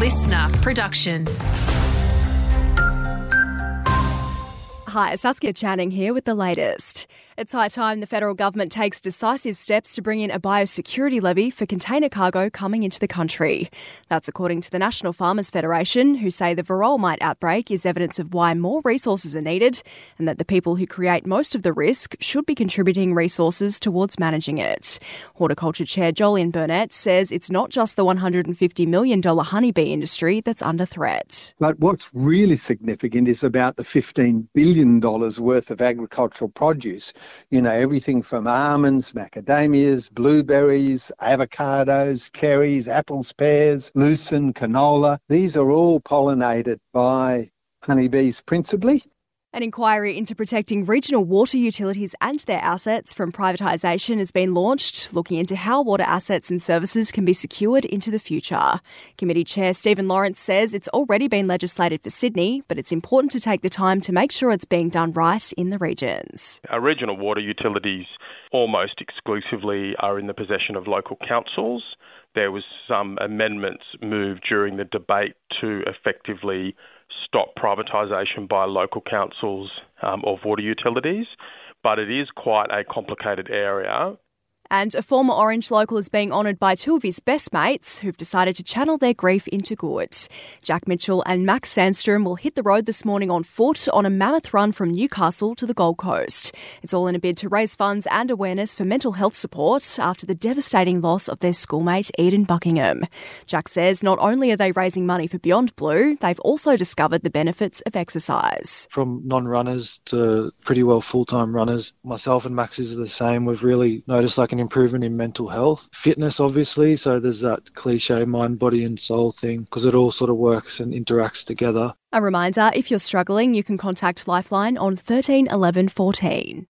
listener production. Hi, Saskia Channing here with the latest. It's high time the federal government takes decisive steps to bring in a biosecurity levy for container cargo coming into the country. That's according to the National Farmers Federation, who say the varroa mite outbreak is evidence of why more resources are needed and that the people who create most of the risk should be contributing resources towards managing it. Horticulture Chair Jolyon Burnett says it's not just the $150 million honeybee industry that's under threat. But what's really significant is about the $15 billion worth of agricultural produce you know, everything from almonds, macadamias, blueberries, avocados, cherries, apples, pears, lucerne, canola. These are all pollinated by honeybees principally. An inquiry into protecting regional water utilities and their assets from privatisation has been launched, looking into how water assets and services can be secured into the future. Committee Chair Stephen Lawrence says it's already been legislated for Sydney, but it's important to take the time to make sure it's being done right in the regions. Our regional water utilities almost exclusively are in the possession of local councils. There was some amendments moved during the debate to effectively stop privatisation by local councils um, of water utilities, but it is quite a complicated area and a former Orange local is being honoured by two of his best mates who've decided to channel their grief into good. Jack Mitchell and Max Sandstrom will hit the road this morning on foot on a mammoth run from Newcastle to the Gold Coast. It's all in a bid to raise funds and awareness for mental health support after the devastating loss of their schoolmate Eden Buckingham. Jack says not only are they raising money for Beyond Blue, they've also discovered the benefits of exercise. From non runners to pretty well full time runners, myself and Max is the same. We've really noticed like an improvement in mental health. Fitness, obviously, so there's that cliche mind, body, and soul thing because it all sort of works and interacts together. A reminder if you're struggling, you can contact Lifeline on 13 11 14.